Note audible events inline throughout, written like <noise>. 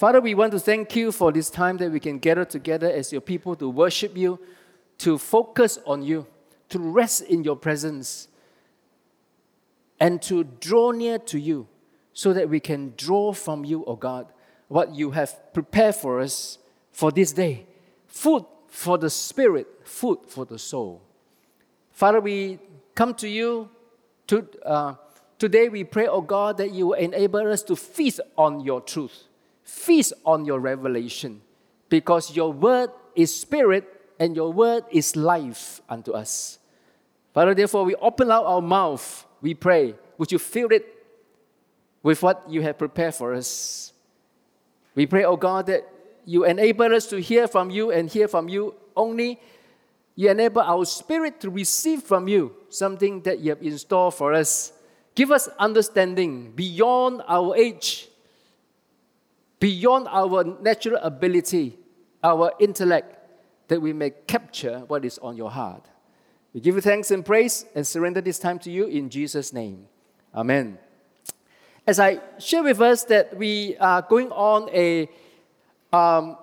Father, we want to thank you for this time that we can gather together as your people to worship you, to focus on you, to rest in your presence, and to draw near to you so that we can draw from you, O oh God, what you have prepared for us for this day food for the spirit, food for the soul. Father, we come to you to, uh, today. We pray, oh God, that you will enable us to feast on your truth, feast on your revelation, because your word is spirit and your word is life unto us. Father, therefore, we open out our mouth. We pray, would you fill it with what you have prepared for us? We pray, oh God, that you enable us to hear from you and hear from you only. You enable our spirit to receive from you something that you have in store for us. Give us understanding beyond our age, beyond our natural ability, our intellect, that we may capture what is on your heart. We give you thanks and praise and surrender this time to you in Jesus' name. Amen. As I share with us that we are going on a um,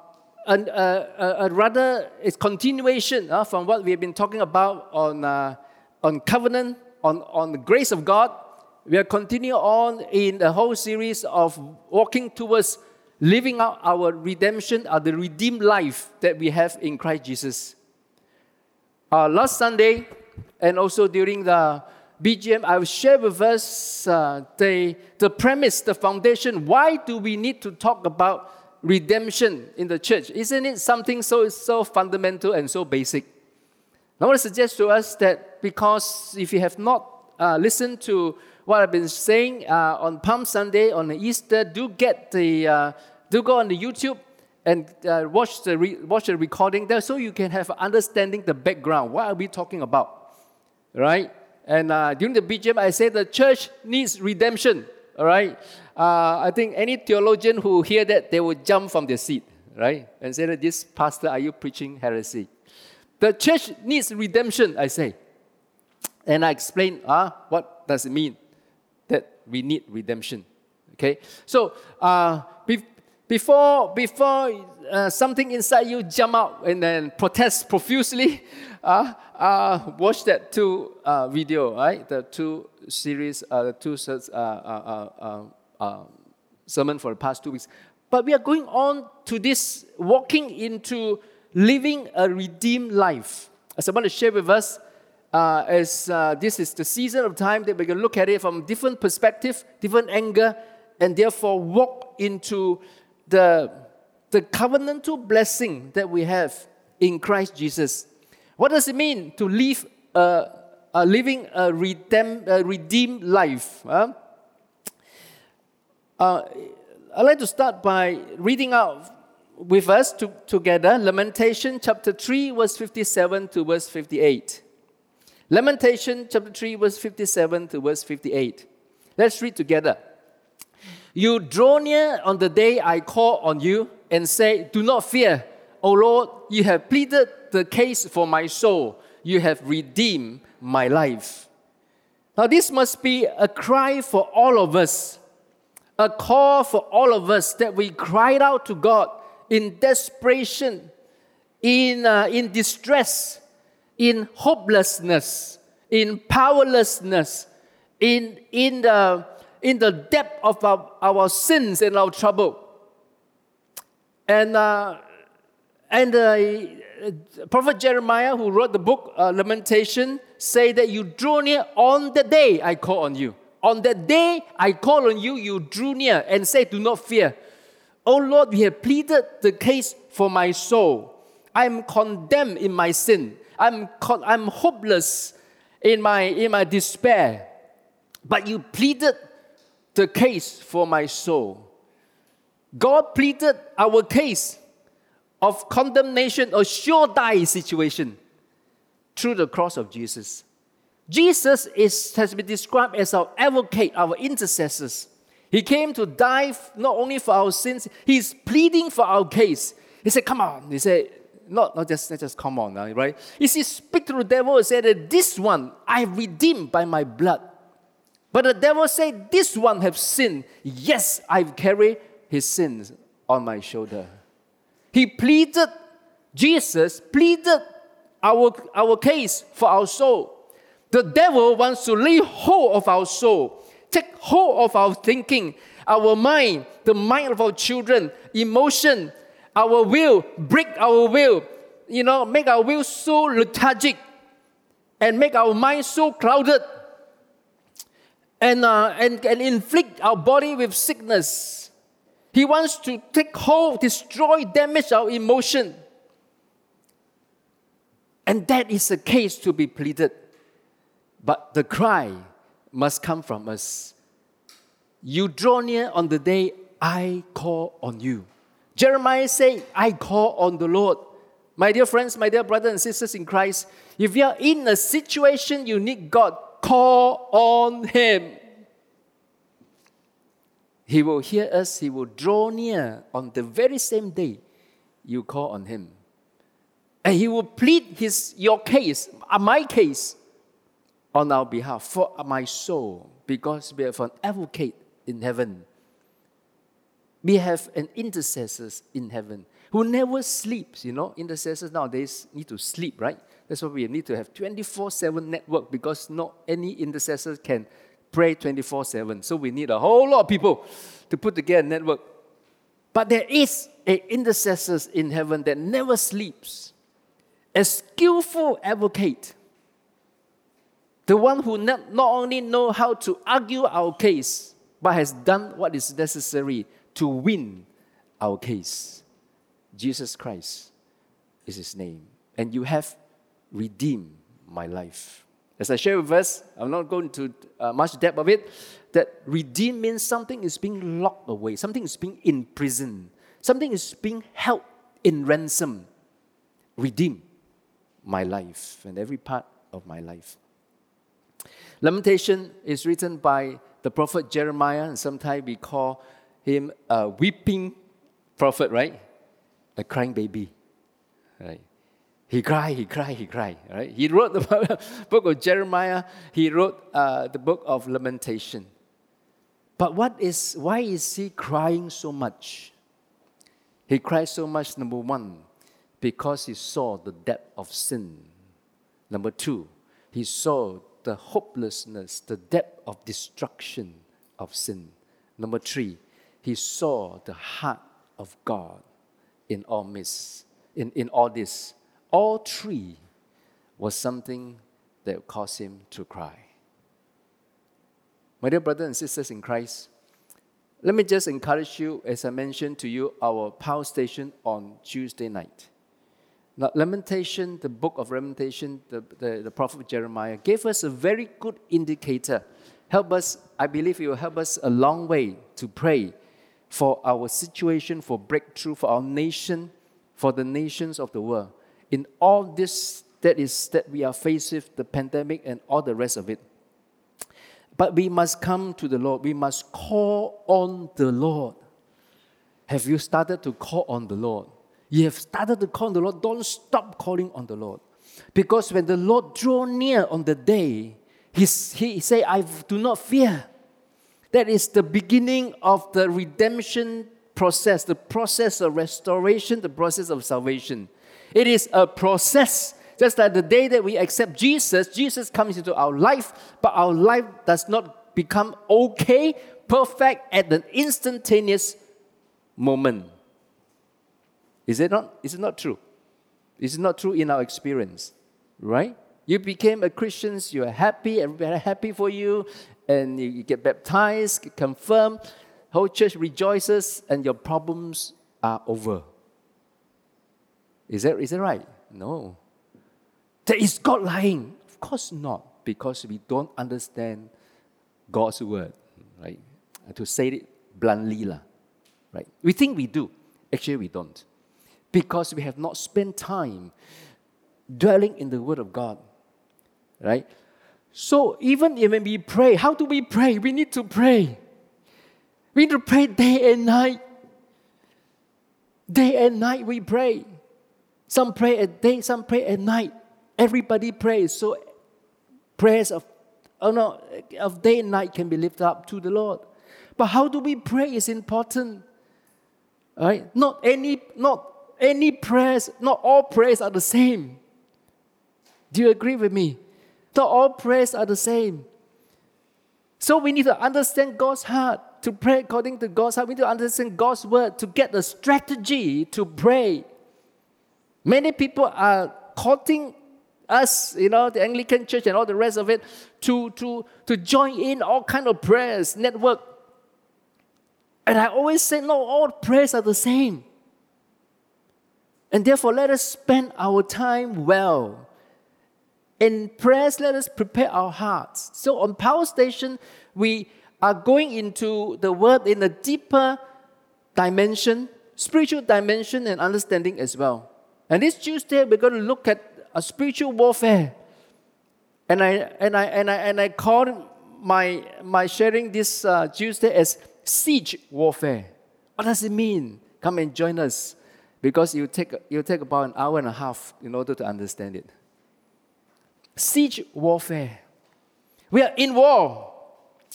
a, a, a, rather it's continuation uh, from what we have been talking about on, uh, on covenant, on, on the grace of God. We are continuing on in the whole series of walking towards living out our redemption, uh, the redeemed life that we have in Christ Jesus. Uh, last Sunday, and also during the BGM, I will share with us uh, the, the premise, the foundation. Why do we need to talk about redemption in the church. Isn't it something so, so fundamental and so basic? I want to suggest to us that because if you have not uh, listened to what I've been saying uh, on Palm Sunday, on Easter, do get the, uh, do go on the YouTube and uh, watch, the re- watch the recording there so you can have understanding the background. What are we talking about? Right? And uh, during the BGM, I said the church needs redemption. All right? Uh, I think any theologian who hear that, they will jump from their seat, right? And say that this pastor, are you preaching heresy? The church needs redemption, I say. And I explain, uh, what does it mean we need redemption? Okay? So, uh, be- before, before uh, something inside you jump out and then protest profusely, <laughs> uh, uh, watch that two uh, video, right? The two series, uh, the two uh, sermon for the past two weeks. But we are going on to this walking into living a redeemed life. As I want to share with us, uh, as uh, this is the season of time that we can look at it from different perspective, different angle, and therefore walk into the, the covenantal blessing that we have in Christ Jesus. What does it mean to live a, a living a, redeem, a redeemed life? Huh? Uh, I'd like to start by reading out with us to, together Lamentation chapter 3, verse 57 to verse 58. Lamentation chapter 3, verse 57 to verse 58. Let's read together. You draw near on the day I call on you and say, Do not fear, O Lord, you have pleaded the case for my soul, you have redeemed my life. Now, this must be a cry for all of us a call for all of us that we cried out to God in desperation, in, uh, in distress, in hopelessness, in powerlessness, in, in, the, in the depth of our, our sins and our trouble. And, uh, and uh, Prophet Jeremiah, who wrote the book uh, Lamentation, say that you draw near on the day I call on you. On the day I called on you, you drew near and said, Do not fear. Oh Lord, we have pleaded the case for my soul. I am condemned in my sin. I'm, I'm hopeless in my, in my despair. But you pleaded the case for my soul. God pleaded our case of condemnation or sure die situation through the cross of Jesus. Jesus is, has been described as our advocate, our intercessors. He came to die not only for our sins, he's pleading for our case. He said, Come on. He said, not, not just, not just come on, uh, right? He said, Speak to the devil and say that this one I redeemed by my blood. But the devil said, This one have sinned. Yes, I've carried his sins on my shoulder. He pleaded, Jesus pleaded our, our case for our soul. The devil wants to lay hold of our soul, take hold of our thinking, our mind, the mind of our children, emotion, our will, break our will, you know, make our will so lethargic and make our mind so clouded and, uh, and, and inflict our body with sickness. He wants to take hold, destroy, damage our emotion. And that is a case to be pleaded. But the cry must come from us. You draw near on the day I call on you. Jeremiah said, I call on the Lord. My dear friends, my dear brothers and sisters in Christ, if you are in a situation you need God, call on Him. He will hear us, He will draw near on the very same day you call on Him. And He will plead his, your case, uh, my case, on our behalf for my soul, because we have an advocate in heaven. We have an intercessor in heaven who never sleeps. You know, intercessors nowadays need to sleep, right? That's why we need to have 24 7 network because not any intercessor can pray 24 7. So we need a whole lot of people to put together a network. But there is an intercessor in heaven that never sleeps, a skillful advocate, the one who not, not only know how to argue our case, but has done what is necessary to win our case. Jesus Christ is his name. And you have redeemed my life. As I share with us, I'm not going into uh, much depth of it, that redeem means something is being locked away, something is being imprisoned, something is being held in ransom. Redeem my life and every part of my life. Lamentation is written by the prophet Jeremiah, and sometimes we call him a weeping prophet, right? A crying baby, right? He cried, he cried, he cried, right? He wrote the <laughs> book of Jeremiah, he wrote uh, the book of Lamentation. But what is, why is he crying so much? He cried so much, number one, because he saw the depth of sin. Number two, he saw the hopelessness, the depth of destruction of sin. Number three, he saw the heart of God in all in, in all this. All three was something that caused him to cry. My dear brothers and sisters in Christ, let me just encourage you, as I mentioned to you, our power station on Tuesday night. Now, Lamentation, the book of Lamentation, the, the, the prophet Jeremiah, gave us a very good indicator. Help us, I believe it will help us a long way to pray for our situation, for breakthrough, for our nation, for the nations of the world. In all this that is that we are faced with, the pandemic and all the rest of it. But we must come to the Lord. We must call on the Lord. Have you started to call on the Lord? You have started to call on the Lord. Don't stop calling on the Lord. Because when the Lord draw near on the day, he's, he say, I do not fear. That is the beginning of the redemption process, the process of restoration, the process of salvation. It is a process. Just like the day that we accept Jesus, Jesus comes into our life, but our life does not become okay, perfect at an instantaneous moment. Is it not? Is it not true? Is it not true in our experience? Right? You became a Christian, you are happy, everybody happy for you, and you get baptized, get confirmed, whole church rejoices, and your problems are over. Is that, is that right? No. That is God lying? Of course not, because we don't understand God's word, right? To say it bluntly, lah, right? We think we do, actually, we don't because we have not spent time dwelling in the Word of God. Right? So even when we pray, how do we pray? We need to pray. We need to pray day and night. Day and night we pray. Some pray at day, some pray at night. Everybody prays. So prayers of oh no, of day and night can be lifted up to the Lord. But how do we pray is important. Right? Not any, not any prayers, not all prayers are the same. Do you agree with me? Not all prayers are the same. So we need to understand God's heart to pray according to God's heart. We need to understand God's word to get the strategy to pray. Many people are quoting us, you know, the Anglican Church and all the rest of it, to, to, to join in all kind of prayers, network. And I always say, no, all prayers are the same. And therefore, let us spend our time well. In prayers, let us prepare our hearts. So on Power Station, we are going into the word in a deeper dimension, spiritual dimension, and understanding as well. And this Tuesday, we're going to look at a spiritual warfare. And I, and I, and I, and I called my, my sharing this uh, Tuesday as siege warfare. What does it mean? Come and join us because you take, you take about an hour and a half in order to understand it. Siege warfare. We are in war.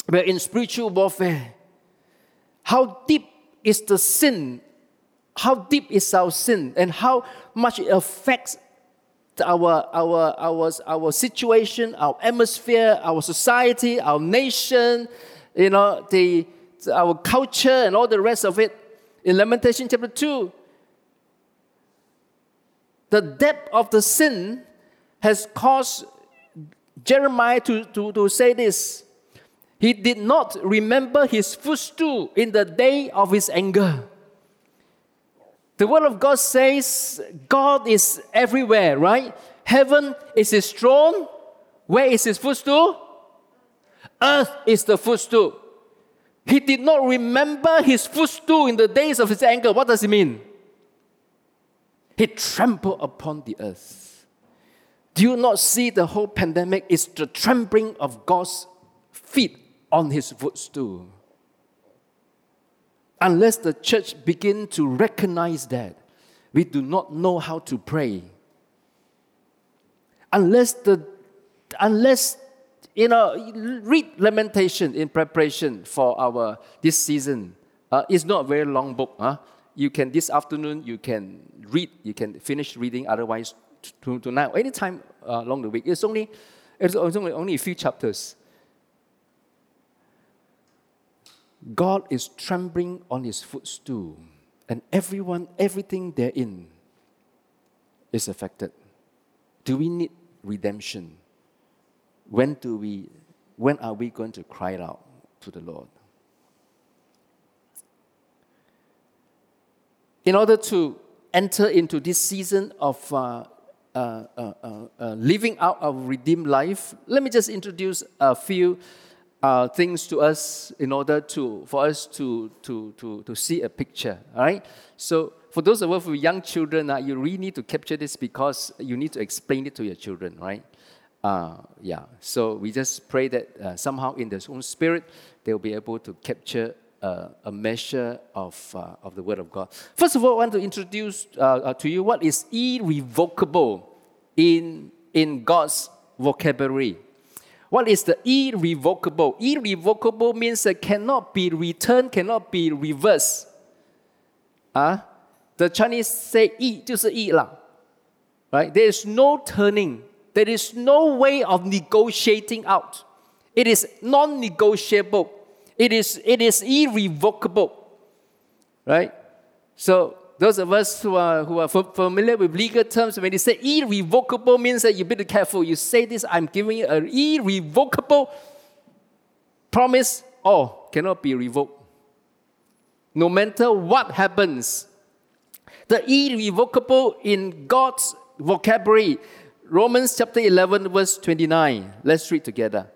We are in spiritual warfare. How deep is the sin? How deep is our sin? And how much it affects our, our, our, our situation, our atmosphere, our society, our nation, you know, the, our culture, and all the rest of it. In Lamentation chapter 2, the depth of the sin has caused Jeremiah to, to, to say this. He did not remember his footstool in the day of his anger. The Word of God says God is everywhere, right? Heaven is his throne. Where is his footstool? Earth is the footstool. He did not remember his footstool in the days of his anger. What does it mean? He trampled upon the earth. Do you not see the whole pandemic is the trampling of God's feet on his footstool? unless the church begin to recognize that, we do not know how to pray. Unless the unless you know read lamentation in preparation for our this season. Uh, it's not a very long book. Huh? You can this afternoon you can read, you can finish reading. Otherwise, to, now, anytime uh, along the week, it's only it's only only a few chapters. God is trembling on his footstool, and everyone, everything therein is affected. Do we need redemption? When do we when are we going to cry out to the Lord? In order to enter into this season of uh, uh, uh, uh, uh living out of redeemed life, let me just introduce a few uh, things to us in order to for us to to to to see a picture. All right. So for those of us with young children, uh, you really need to capture this because you need to explain it to your children, right? Uh, yeah. So we just pray that somehow in their own spirit they'll be able to capture uh, a measure of, uh, of the Word of God. First of all, I want to introduce uh, uh to you what is irrevocable in, in God's vocabulary. What is the irrevocable? Irrevocable means it cannot be returned, cannot be reversed. Uh, the Chinese say 一就是一啦. Right? There is no turning. There is no way of negotiating out. It is non-negotiable. It is, it is irrevocable. Right? So those of us who are, who are familiar with legal terms, when they say irrevocable means that you be careful. You say this, I'm giving you an irrevocable promise, oh, cannot be revoked. No matter what happens, the irrevocable in God's vocabulary, Romans chapter 11, verse 29. Let's read together.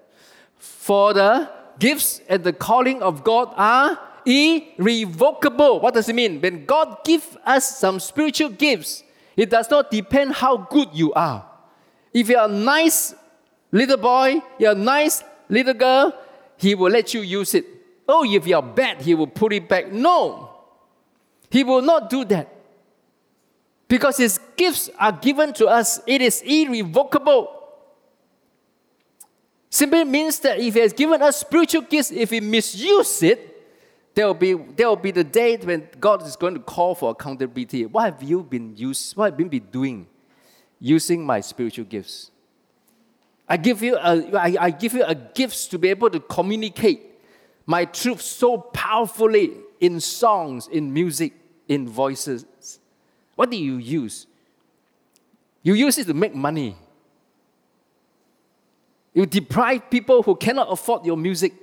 For the gifts and the calling of God are irrevocable. What does it mean? When God gives us some spiritual gifts, it does not depend how good you are. If you're a nice little boy, you're a nice little girl, He will let you use it. Oh, if you're bad, He will put it back. No, He will not do that. Because His gifts are given to us, it is irrevocable. Simply means that if He has given us spiritual gifts, if we misuse it, There will be there will be the day when God is going to call for accountability. What have you been used? What have you been doing? Using my spiritual gifts. I give you a, I, I give you a gift to be able to communicate my truth so powerfully in songs, in music, in voices. What do you use? You use it to make money. You deprive people who cannot afford your music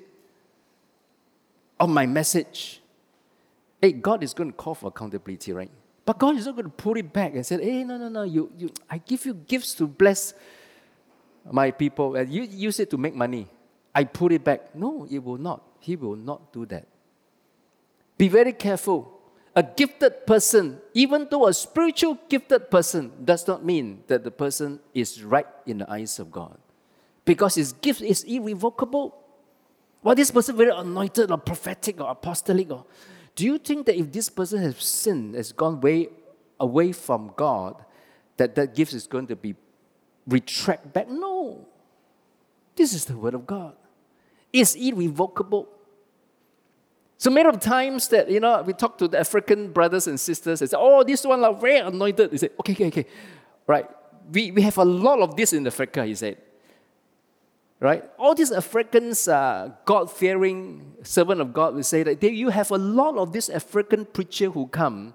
of my message. Hey, God is going to call for accountability, right? But God is not going to pull it back and say, hey, no, no, no, you, you, I give you gifts to bless my people, and you use it to make money. I put it back. No, it will not. He will not do that. Be very careful. A gifted person, even though a spiritual gifted person, does not mean that the person is right in the eyes of God. Because his gift is irrevocable. Well, this person very anointed or prophetic or apostolic or do you think that if this person has sinned, has gone way away from God, that that gift is going to be retract back? No. This is the word of God. It's irrevocable. So many of times that you know we talk to the African brothers and sisters and say, "Oh, this one are very anointed." They say, "Okay, okay, okay, right." We, we have a lot of this in Africa. He said, right? All these Africans, uh, God-fearing servant of God, will say that they, you have a lot of these African preacher who come,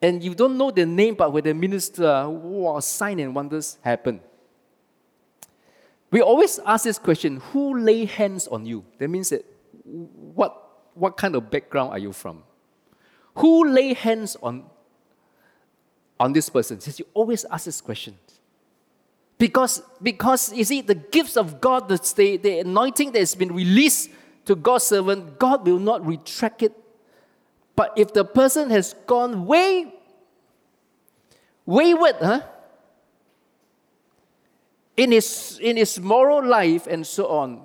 and you don't know their name, but when they minister, wow, sign and wonders happen. We always ask this question: Who lay hands on you? That means that what what kind of background are you from? Who lay hands on on this person? Since you always ask this question. Because, because you see, the gifts of God, the, the anointing that has been released to God's servant, God will not retract it. But if the person has gone way, wayward, huh? In his, in his moral life and so on,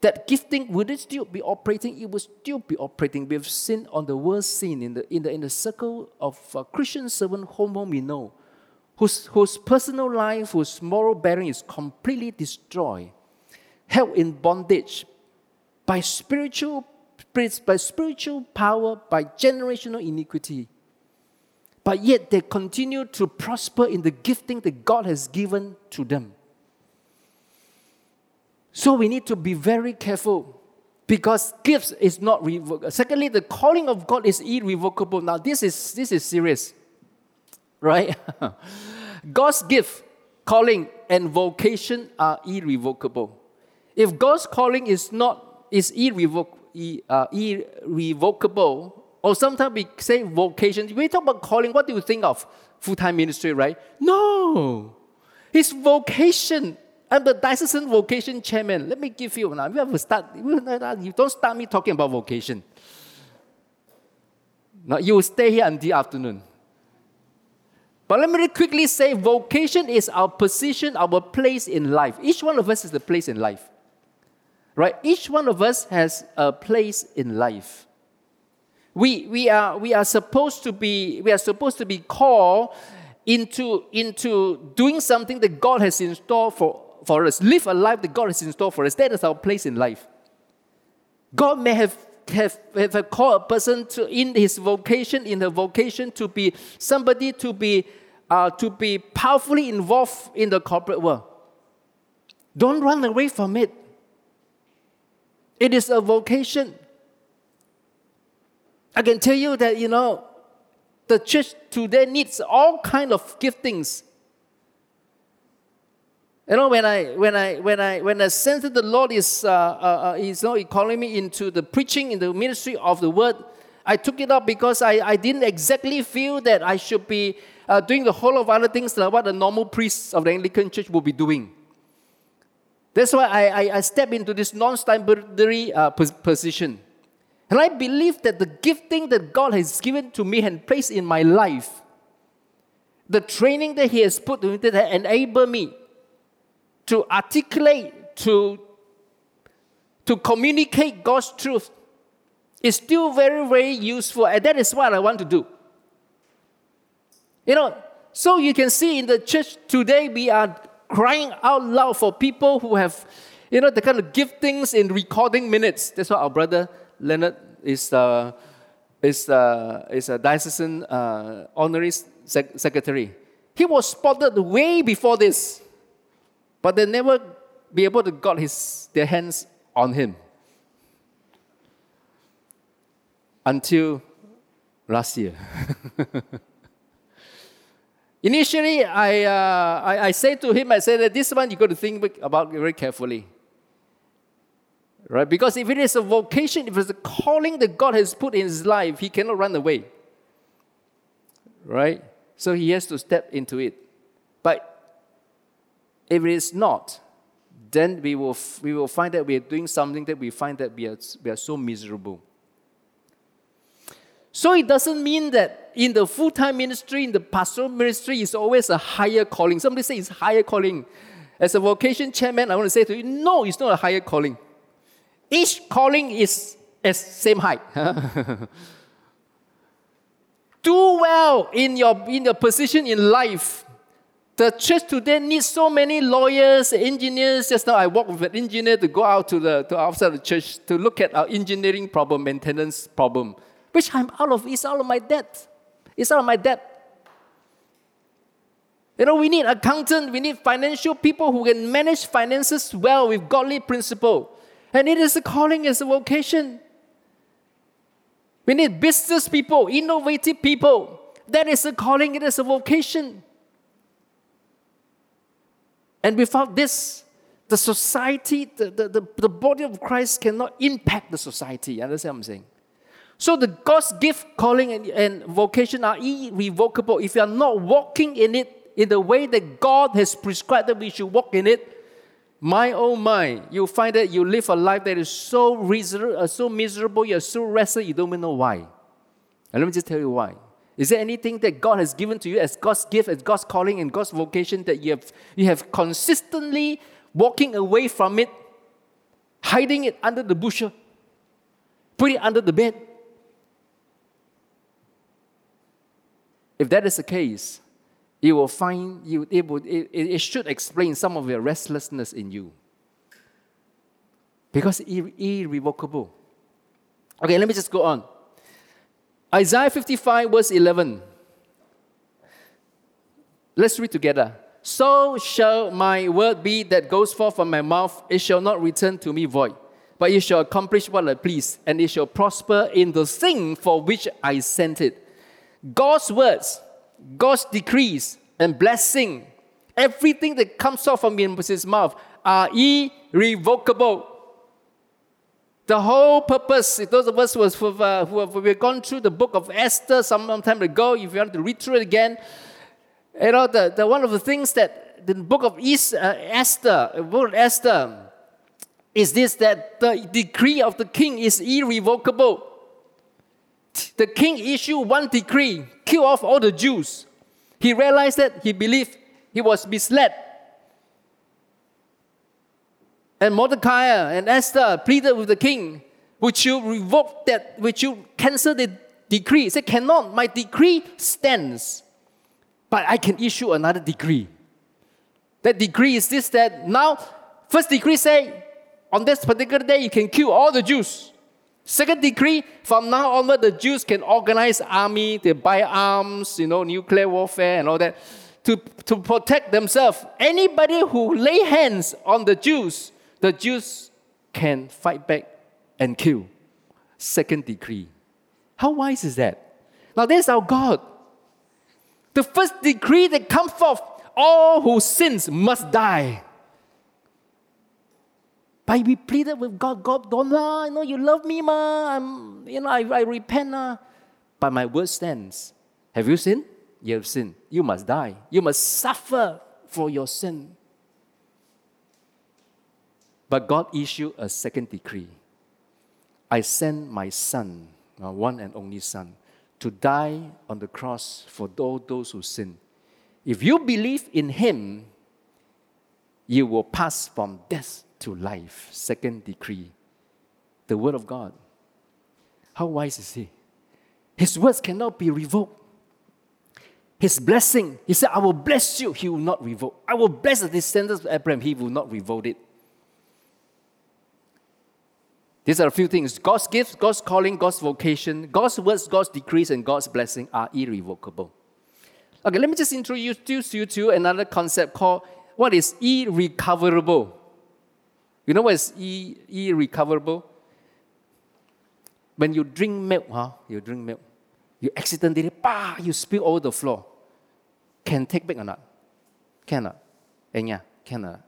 that gifting would it still be operating? It would still be operating. We've seen on the world scene in the, in the, in the circle of uh, Christian servant home, home, we know whose, whose personal life, whose moral bearing is completely destroyed, held in bondage by spiritual, by spiritual power, by generational iniquity. But yet they continue to prosper in the gifting that God has given to them. So we need to be very careful because gifts is not revocable. Secondly, the calling of God is irrevocable. Now, this is, this is serious right? <laughs> God's gift, calling, and vocation are irrevocable. If God's calling is not is irrevoc- uh, irrevocable, or sometimes we say vocation, we talk about calling, what do you think of? Full-time ministry, right? No. His vocation. I'm the diocesan vocation chairman. Let me give you now. We have to start. You don't start me talking about vocation. Now you will stay here until afternoon. But let me quickly say vocation is our position, our place in life. Each one of us is a place in life. Right? Each one of us has a place in life. We, we, are, we are supposed to be we are supposed to be called into, into doing something that God has in store for, for us. Live a life that God has in store for us. That is our place in life. God may have have, have called a person to in his vocation, in her vocation, to be somebody to be uh, to be powerfully involved in the corporate world. Don't run away from it. It is a vocation. I can tell you that you know the church today needs all kind of giftings you know, when I when I when I when I sense that the Lord is uh, uh, uh, is you know, calling me into the preaching in the ministry of the word, I took it up because I, I didn't exactly feel that I should be uh, doing the whole of other things like what the normal priests of the Anglican Church would be doing. That's why I, I, I step into this non-stipendiary uh, position. And I believe that the gifting that God has given to me and placed in my life, the training that He has put to me that enable me to articulate, to, to communicate God's truth is still very, very useful. And that is what I want to do. You know, so you can see in the church today, we are crying out loud for people who have, you know, the kind of giftings in recording minutes. That's what our brother Leonard is, uh, is, uh, is a diocesan uh, honorary sec- secretary. He was spotted way before this, but they never be able to got his, their hands on him until last year. <laughs> Initially, I, uh, I, I said to him, I said that this one you got to think about very carefully. Right? Because if it is a vocation, if it's a calling that God has put in his life, he cannot run away. Right? So he has to step into it. But if it is not, then we will, we will find that we are doing something that we find that we are, we are so miserable. So it doesn't mean that in the full time ministry, in the pastoral ministry, is always a higher calling. Somebody say it's higher calling. As a vocation chairman, I want to say to you, no, it's not a higher calling. Each calling is as same height. <laughs> Do well in your, in your position in life. The church today needs so many lawyers, engineers. Just now I walked with an engineer to go out to the to outside the church to look at our engineering problem, maintenance problem which I'm out of. It's out of my debt. It's out of my debt. You know, we need accountant, we need financial people who can manage finances well with godly principle. And it is a calling it's a vocation. We need business people, innovative people. That is a calling, it is a vocation. And without this, the society, the, the, the, the body of Christ cannot impact the society. You understand what I'm saying? So the God's gift, calling, and, and vocation are irrevocable. If you are not walking in it in the way that God has prescribed that we should walk in it, my oh my, you'll find that you live a life that is so, miserable, uh, so miserable, you're so restless, you don't even know why. And let me just tell you why. Is there anything that God has given to you as God's gift, as God's calling, and God's vocation that you have, you have consistently walking away from it, hiding it under the bushel, put it under the bed? If that is the case, you will find you it, it, it should explain some of your restlessness in you. Because irrevocable. Okay, let me just go on. Isaiah 55, verse 11. Let's read together. So shall my word be that goes forth from my mouth, it shall not return to me void, but it shall accomplish what I please, and it shall prosper in the thing for which I sent it. God's words, God's decrees and blessing, everything that comes out from his mouth are irrevocable. The whole purpose, those of us who, have, uh, who have we've gone through the book of Esther some time ago, if you want to read through it again, you know, the, the one of the things that the book of East, uh, Esther, book of Esther, is this that the decree of the king is irrevocable the king issued one decree kill off all the Jews. He realized that he believed he was misled. And Mordecai and Esther pleaded with the king, Would you revoke that? Would you cancel the decree? He said, Cannot. My decree stands. But I can issue another decree. That decree is this that now, first decree say, on this particular day, you can kill all the Jews. Second decree, from now onward, the Jews can organize army, they buy arms, you know, nuclear warfare and all that, to, to protect themselves. Anybody who lay hands on the Jews, the Jews can fight back and kill. Second decree. How wise is that? Now, there's our God. The first decree that comes forth, all who sins must die. But we pleaded with God, God, don't lie. I know you love me, ma. I'm, you know, I, I repent, ma. But my word stands. Have you sinned? You have sinned. You must die. You must suffer for your sin. But God issued a second decree. I send my son, my one and only son, to die on the cross for all those who sin. If you believe in him, you will pass from death to life. Second decree. The word of God. How wise is he? His words cannot be revoked. His blessing, he said, I will bless you, he will not revoke. I will bless the descendants of Abraham, he will not revoke it. These are a few things God's gifts, God's calling, God's vocation, God's words, God's decrees, and God's blessing are irrevocable. Okay, let me just introduce you to another concept called what is irrecoverable. You know what is irrecoverable? When you drink milk, huh? You drink milk. You accidentally, bah, you spill all the floor. Can take back or not? Cannot. Enya, cannot.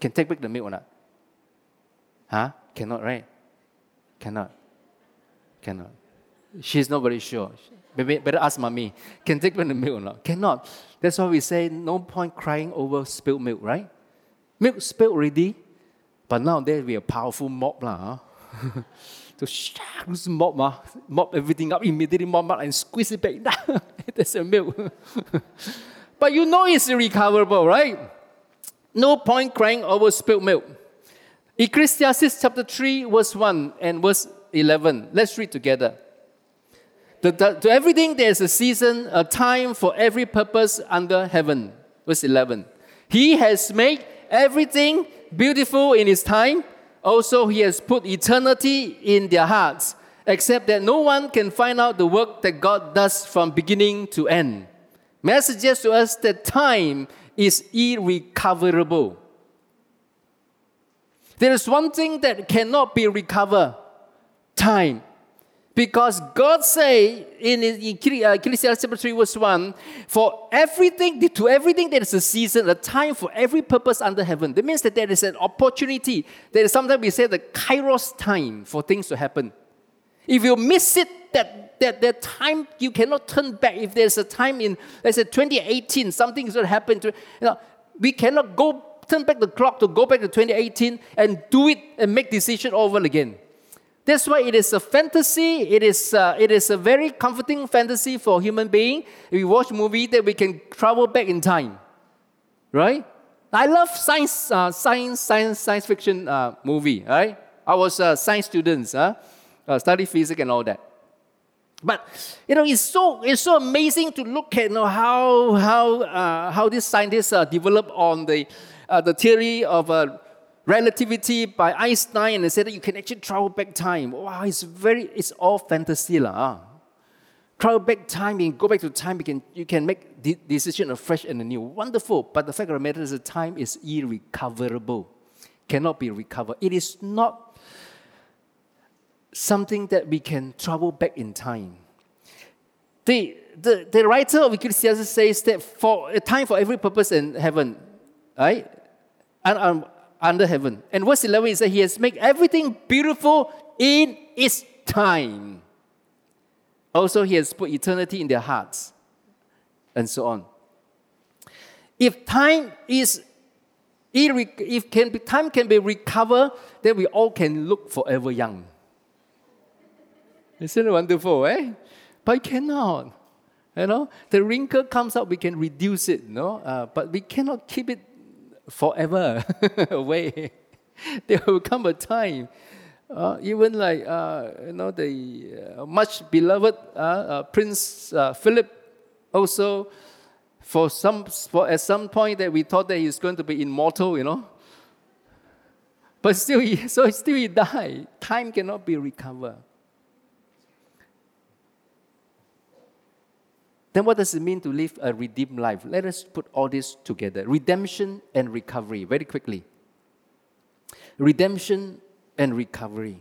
Can take back the milk or not? Huh? Cannot, right? Cannot. Cannot. She's not very sure. Maybe better ask mommy. Can take the milk or not? Cannot. That's why we say no point crying over spilled milk, right? Milk spilled already, but now there will be a powerful mop, lah. Huh? <laughs> to so mop, uh, mop everything up immediately, mop up and squeeze it back. <laughs> That's a milk. <laughs> but you know it's irrecoverable, right? No point crying over spilled milk. Ecclesiastes chapter 3, verse 1 and verse 11. Let's read together. To, to everything there is a season, a time for every purpose under heaven. Verse 11. He has made everything beautiful in his time. Also, he has put eternity in their hearts, except that no one can find out the work that God does from beginning to end. Suggest to us that time is irrecoverable. There is one thing that cannot be recovered time. Because God say in uh, Ecclesiastes chapter 3 verse 1, for everything, to everything there is a season, a time for every purpose under heaven. That means that there is an opportunity. There is sometimes we say the kairos time for things to happen. If you miss it, that, that, that time, you cannot turn back. If there's a time in, let's say 2018, something is going to happen to, you know, we cannot go turn back the clock to go back to 2018 and do it and make decision over again. That's why it is a fantasy. It is, uh, it is a very comforting fantasy for human being. If we watch movie, that we can travel back in time, right? I love science, uh, science, science, science fiction uh, movie, right? I was a science student, huh? uh, study physics and all that. But you know, it's so it's so amazing to look at you know, how how uh, how these scientists uh, develop on the uh, the theory of uh, relativity by Einstein and said that you can actually travel back time. Wow, it's very, it's all fantasy. lah. Travel back time, you can go back to time, you can, you can make de- decision afresh and anew. Wonderful. But the fact of the matter is time is irrecoverable. Cannot be recovered. It is not something that we can travel back in time. The, the, the writer of Ecclesiastes says that for a time for every purpose in heaven, right? And, under heaven. And verse 11 is that He has made everything beautiful in its time. Also, He has put eternity in their hearts, and so on. If time is if can be, time can be recovered, then we all can look forever young. Isn't it wonderful, eh? But cannot. You know, the wrinkle comes out, we can reduce it, no? Uh, but we cannot keep it forever <laughs> away. there will come a time, uh, even like uh, you know the uh, much beloved uh, uh, Prince Philip, also for some for at some point that we thought that he's going to be immortal, you know. But still, he, <laughs> so still he died. Time cannot be recovered. Then what does it mean to live a redeemed life? Let us put all this together redemption and recovery, very quickly. Redemption and recovery.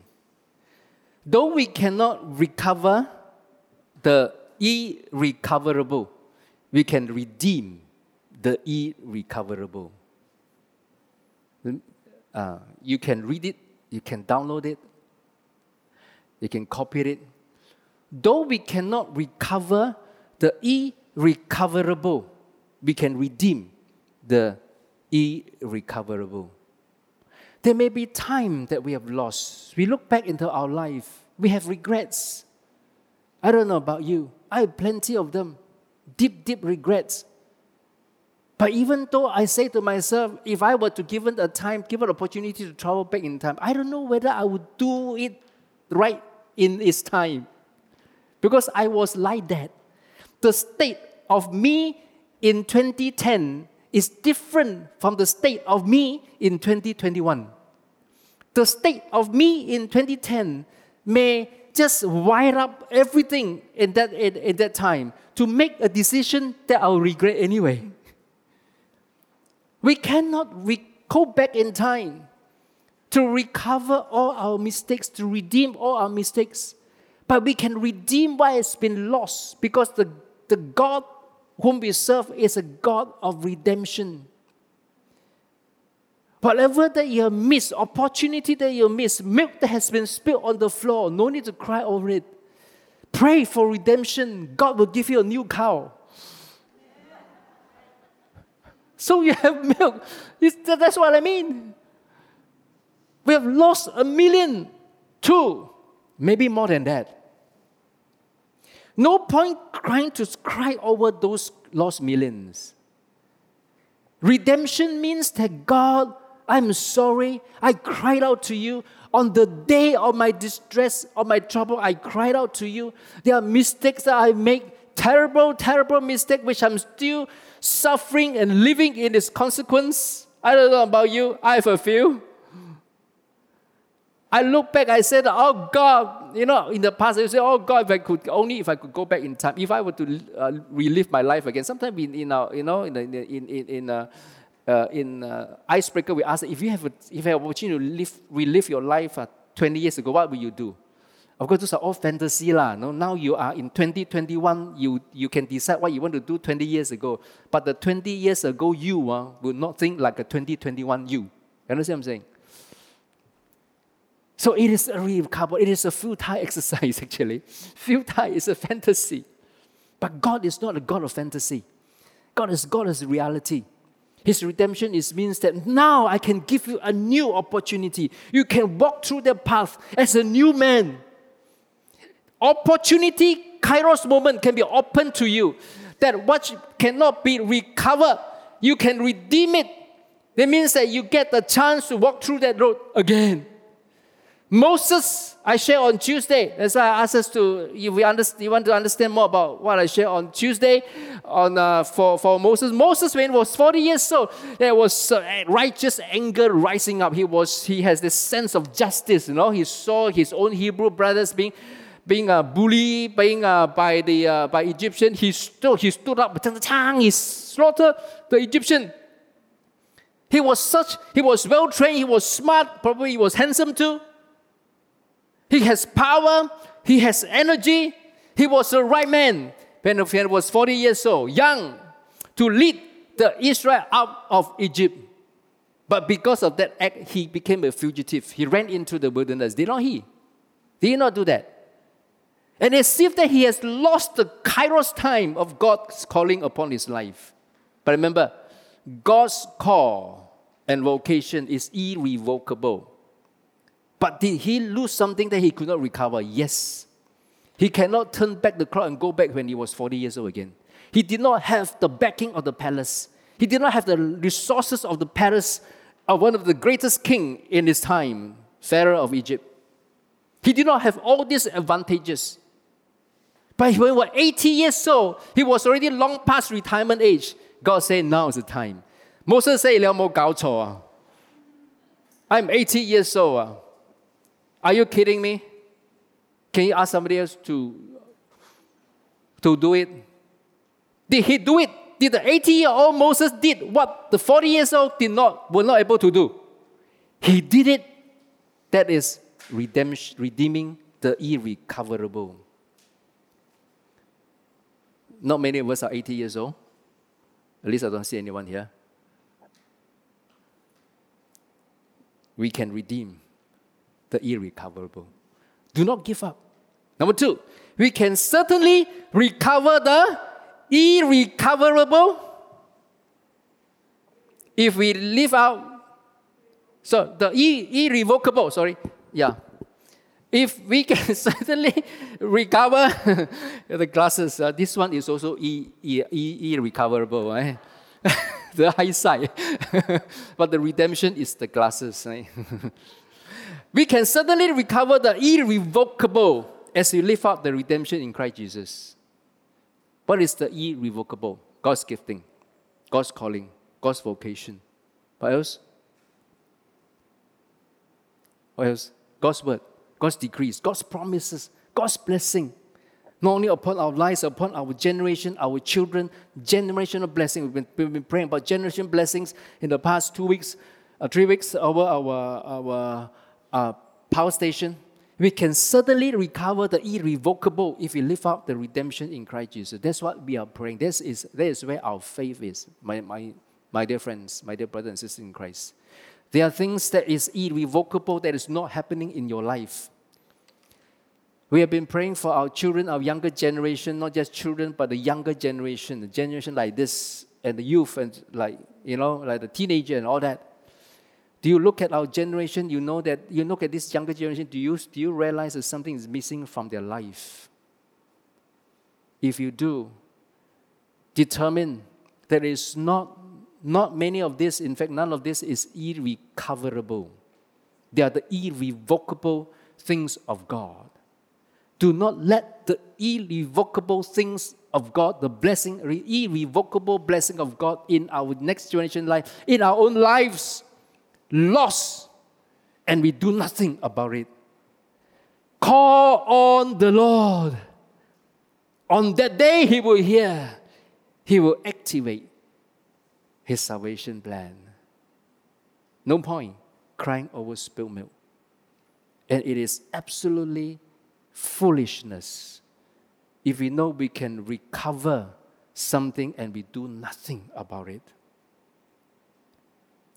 Though we cannot recover the irrecoverable, we can redeem the irrecoverable. Uh, you can read it, you can download it, you can copy it. Though we cannot recover the irrecoverable, we can redeem the irrecoverable. There may be time that we have lost. We look back into our life, we have regrets. I don't know about you, I have plenty of them. Deep, deep regrets. But even though I say to myself, if I were to given a time, given an opportunity to travel back in time, I don't know whether I would do it right in its time. Because I was like that the state of me in 2010 is different from the state of me in 2021. the state of me in 2010 may just wire up everything in that, in, in that time to make a decision that I'll regret anyway. We cannot re- go back in time to recover all our mistakes, to redeem all our mistakes. But we can redeem what has been lost because the, the God whom we serve is a God of redemption. Whatever that you miss, opportunity that you miss, milk that has been spilled on the floor, no need to cry over it. Pray for redemption. God will give you a new cow. So you have <laughs> milk. That's what I mean. We have lost a million, two, maybe more than that. No point trying to cry over those lost millions. Redemption means that God I'm sorry. I cried out to you. On the day of my distress, of my trouble, I cried out to you. There are mistakes that I make, terrible, terrible mistake, which I'm still suffering and living in its consequence. I don't know about you. I have a few. I look back, I said, oh God, you know, in the past, I say, oh God, if I could, only if I could go back in time, if I were to uh, relive my life again. Sometimes in, in our, you know, in, in, in, in uh, uh, in uh, Icebreaker, we asked if you have a, if you have opportunity to live, relive your life uh, 20 years ago, what will you do? Of course, those are all fantasy lah. No, now you are in 2021. You you can decide what you want to do 20 years ago. But the 20 years ago you uh, will not think like a 2021 you. You understand what I'm saying? So it is a recover. It is a futile <laughs> exercise actually. Futile is a fantasy, but God is not a God of fantasy. God is God is reality. His redemption is means that now I can give you a new opportunity. You can walk through the path as a new man. Opportunity, kairos moment can be open to you. That what cannot be recovered, you can redeem it. That means that you get the chance to walk through that road again. Moses, I share on Tuesday. That's why I asked us to, if we understand, you want to understand more about what I share on Tuesday on, uh, for, for Moses. Moses, when he was 40 years old, there was uh, righteous anger rising up. He, was, he has this sense of justice, you know. He saw his own Hebrew brothers being being uh, bullied being uh, by the uh, by Egyptian. He stood he stood up, he slaughtered the Egyptian. He was such he was well trained. He was smart. Probably he was handsome too. He has power, he has energy. He was the right man when he was 40 years old, young, to lead the Israel out of Egypt. But because of that act, he became a fugitive. He ran into the wilderness. Did not he? Did he not do that? And it seems that he has lost the kairos time of God's calling upon his life. But remember, God's call and vocation is irrevocable. But did he lose something that he could not recover? Yes. He cannot turn back the clock and go back when he was 40 years old again. He did not have the backing of the palace. He did not have the resources of the palace of one of the greatest king in his time, Pharaoh of Egypt. He did not have all these advantages. But when he was 80 years old, he was already long past retirement age. God said, now is the time. Moses said, to ah. I'm 80 years old. Ah. Are you kidding me? Can you ask somebody else to, to do it? Did he do it? Did the 80 year old Moses did what the 40 years old did not were not able to do? He did it. That is redemption, redeeming the irrecoverable. Not many of us are 80 years old. At least I don't see anyone here. We can redeem the irrecoverable. Do not give up. Number two, we can certainly recover the irrecoverable if we live out. So the irrevocable, sorry, yeah. If we can <laughs> certainly recover <laughs> the glasses, uh, this one is also irrecoverable, right? <laughs> the high side. but the redemption is the glasses, right? We can certainly recover the irrevocable as we live out the redemption in Christ Jesus. What is the irrevocable? God's gifting, God's calling, God's vocation. What else? What else? God's word, God's decrees, God's promises, God's blessing. Not only upon our lives, upon our generation, our children, generational blessing. We've been, we've been praying about generation blessings in the past two weeks, uh, three weeks over our, our uh, power station. We can certainly recover the irrevocable if we live out the redemption in Christ Jesus. That's what we are praying. This is, that is where our faith is, my, my, my dear friends, my dear brothers and sisters in Christ. There are things that is irrevocable that is not happening in your life. We have been praying for our children, our younger generation, not just children, but the younger generation, the generation like this, and the youth, and like, you know, like the teenager and all that. Do you look at our generation? You know that you look at this younger generation. Do you, do you realize that something is missing from their life? If you do, determine there is not, not many of this, in fact, none of this is irrecoverable. They are the irrevocable things of God. Do not let the irrevocable things of God, the blessing, irrevocable blessing of God in our next generation life, in our own lives, lost, and we do nothing about it. Call on the Lord. On that day, He will hear, He will activate His salvation plan. No point crying over spilled milk. And it is absolutely foolishness if we know we can recover something and we do nothing about it.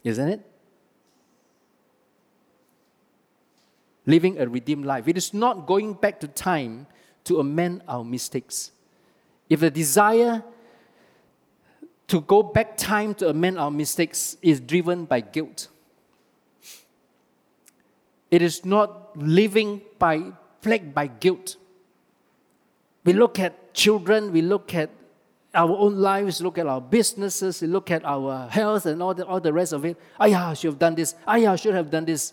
Isn't it? Living a redeemed life. It is not going back to time to amend our mistakes. If the desire to go back time to amend our mistakes is driven by guilt, it is not living by plagued by guilt. We look at children, we look at our own lives, look at our businesses, we look at our health and all the, all the rest of it. I should have done this. I should have done this.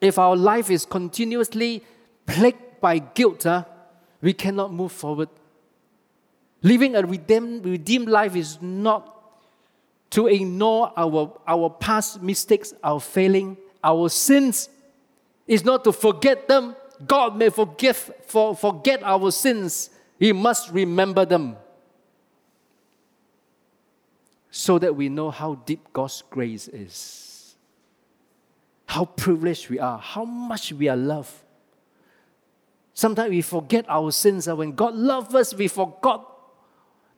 If our life is continuously plagued by guilt, huh, we cannot move forward. Living a redeemed, redeemed life is not to ignore our, our past mistakes, our failing, our sins, is not to forget them. God may forgive, for, forget our sins. He must remember them so that we know how deep God's grace is, how privileged we are, how much we are loved. Sometimes we forget our sins, and when God loved us, we forgot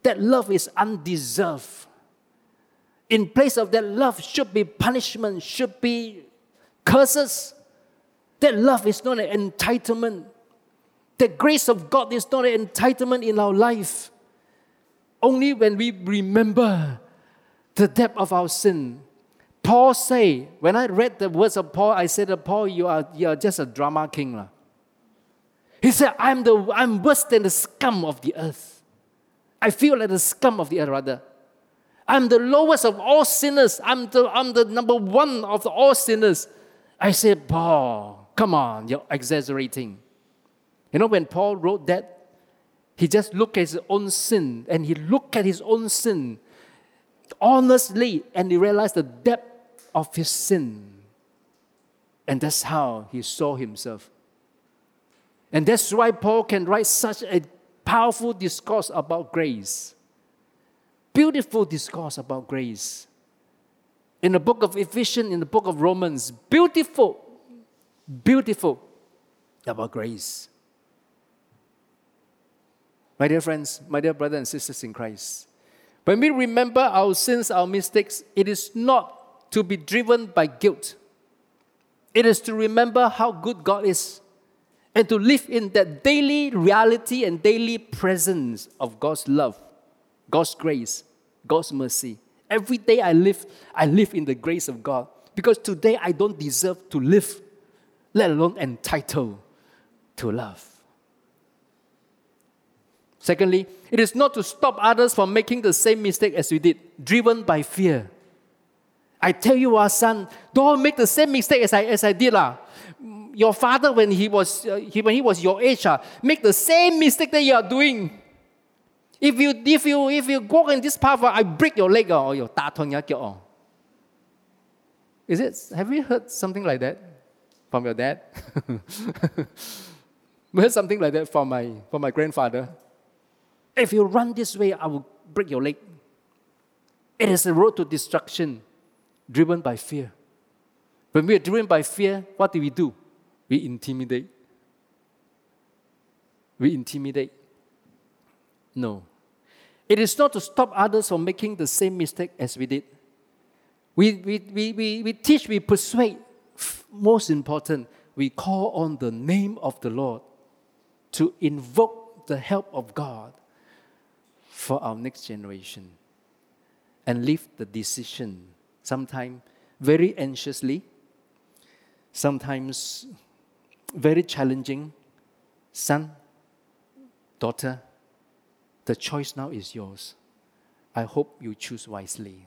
that love is undeserved. In place of that love should be punishment, should be curses. That love is not an entitlement. The grace of God is not an entitlement in our life. Only when we remember the depth of our sin. Paul say, when I read the words of Paul, I said, Paul, you are, you are just a drama king. He said, I'm, the, I'm worse than the scum of the earth. I feel like the scum of the earth, rather. I'm the lowest of all sinners. I'm the, I'm the number one of all sinners. I said, Paul, Come on, you're exaggerating. You know, when Paul wrote that, he just looked at his own sin and he looked at his own sin honestly and he realized the depth of his sin. And that's how he saw himself. And that's why Paul can write such a powerful discourse about grace. Beautiful discourse about grace. In the book of Ephesians, in the book of Romans, beautiful beautiful about grace. My dear friends, my dear brothers and sisters in Christ, when we remember our sins, our mistakes, it is not to be driven by guilt. It is to remember how good God is and to live in that daily reality and daily presence of God's love, God's grace, God's mercy. Every day I live, I live in the grace of God because today I don't deserve to live let alone entitled to love. Secondly, it is not to stop others from making the same mistake as we did, driven by fear. I tell you, our son, don't make the same mistake as I, as I did. Uh. Your father, when he, was, uh, he, when he was your age, uh, make the same mistake that you are doing. If you, if you, if you walk in this path, I break your leg or your Is it? Have you heard something like that? from your dad. <laughs> heard something like that from my, from my grandfather. If you run this way, I will break your leg. It is a road to destruction driven by fear. When we are driven by fear, what do we do? We intimidate. We intimidate. No. It is not to stop others from making the same mistake as we did. We, we, we, we, we teach, we persuade. Most important, we call on the name of the Lord to invoke the help of God for our next generation and leave the decision, sometimes very anxiously, sometimes very challenging. Son, daughter, the choice now is yours. I hope you choose wisely.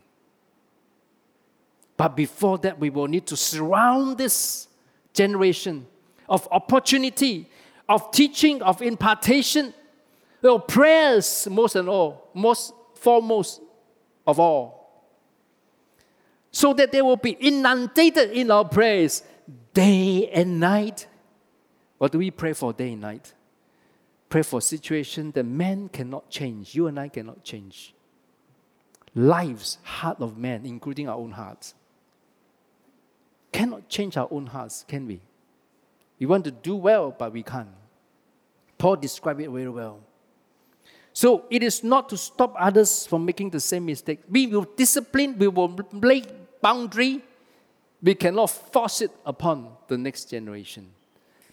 But before that, we will need to surround this generation of opportunity, of teaching, of impartation, of prayers, most and all, most foremost of all. So that they will be inundated in our prayers day and night. What do we pray for day and night? Pray for situation that man cannot change, you and I cannot change. Lives, heart of man, including our own hearts. Cannot change our own hearts, can we? We want to do well, but we can't. Paul described it very well. So it is not to stop others from making the same mistake. We will discipline, we will lay boundary. We cannot force it upon the next generation.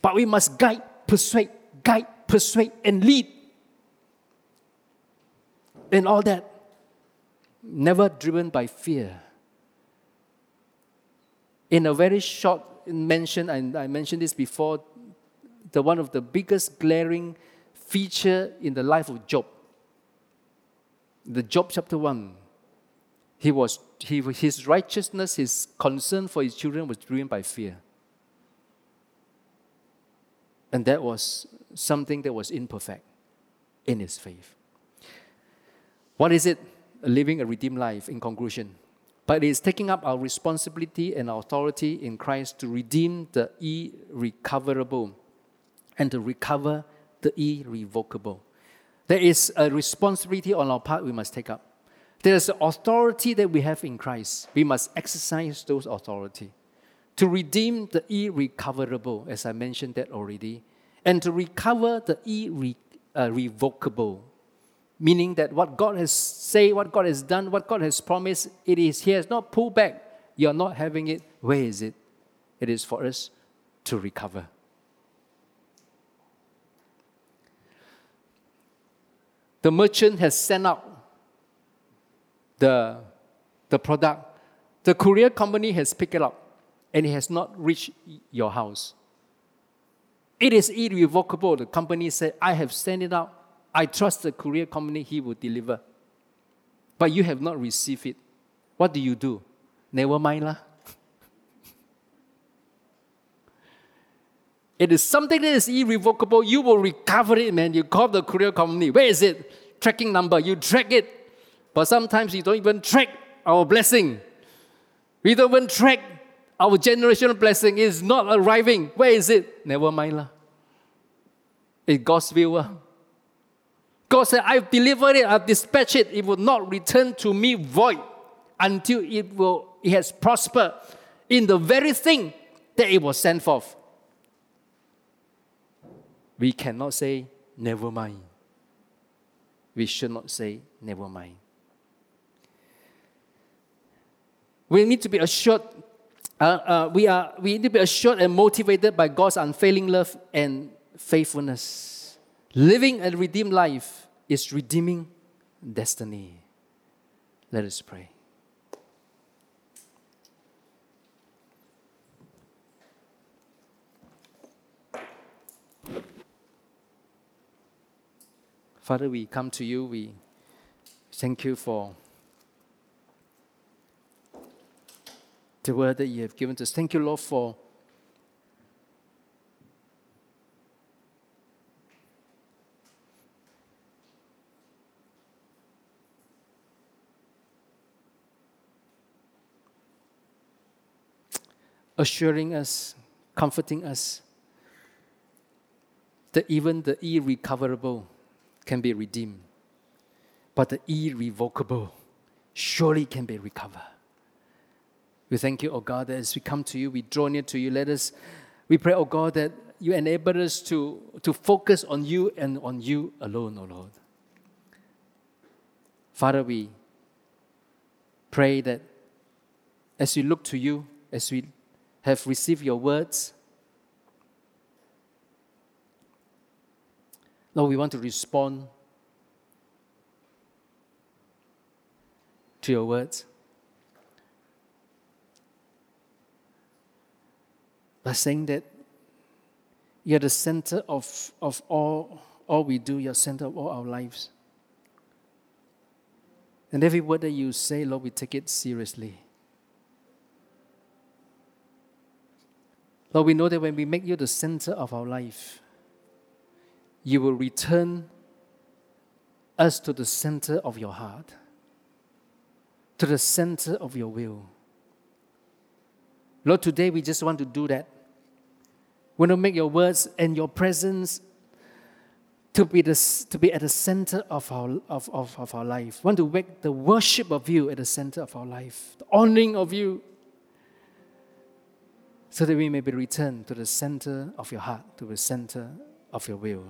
But we must guide, persuade, guide, persuade, and lead. And all that, never driven by fear. In a very short mention, and I mentioned this before, the one of the biggest glaring feature in the life of Job. The Job chapter 1, he was, he, his righteousness, his concern for his children was driven by fear. And that was something that was imperfect in his faith. What is it? Living a redeemed life, in conclusion. But it is taking up our responsibility and authority in Christ to redeem the irrecoverable and to recover the irrevocable. There is a responsibility on our part we must take up. There is authority that we have in Christ. We must exercise those authority to redeem the irrecoverable, as I mentioned that already, and to recover the irrevocable, uh, meaning that what God has said, what God has done, what God has promised, it is He has not pulled back. You're not having it. Where is it? It is for us to recover. The merchant has sent out the, the product. The courier company has picked it up and it has not reached your house. It is irrevocable. The company said, I have sent it out. I trust the courier company, he will deliver. But you have not received it. What do you do? Never mind lah. <laughs> It is something that is irrevocable. You will recover it, man. You call the courier company. Where is it? Tracking number. You track it. But sometimes we don't even track our blessing. We don't even track our generational blessing is not arriving. Where is it? Never mind. lah. It's God's will. God said, I've delivered it, I've dispatched it. It will not return to me void until it will it has prospered in the very thing that it was sent forth. We cannot say, never mind. We should not say, never mind. We need to be assured uh, uh, we, are, we need to be assured and motivated by God's unfailing love and faithfulness. Living a redeemed life is redeeming destiny. Let us pray. Father, we come to you. We thank you for the word that you have given to us. Thank you, Lord, for assuring us, comforting us that even the irrecoverable can be redeemed, but the irrevocable surely can be recovered. We thank you, O oh God, that as we come to you, we draw near to you. Let us, we pray, O oh God, that you enable us to, to focus on you and on you alone, O oh Lord. Father, we pray that as we look to you, as we have received your words, Lord, we want to respond to your words. By saying that you're the center of, of all, all we do, you're center of all our lives. And every word that you say, Lord, we take it seriously. Lord, we know that when we make you the center of our life, you will return us to the center of your heart, to the center of your will. Lord, today we just want to do that. We want to make your words and your presence to be, the, to be at the center of our, of, of, of our life. We want to make the worship of you at the center of our life, the honoring of you, so that we may be returned to the center of your heart, to the center of your will.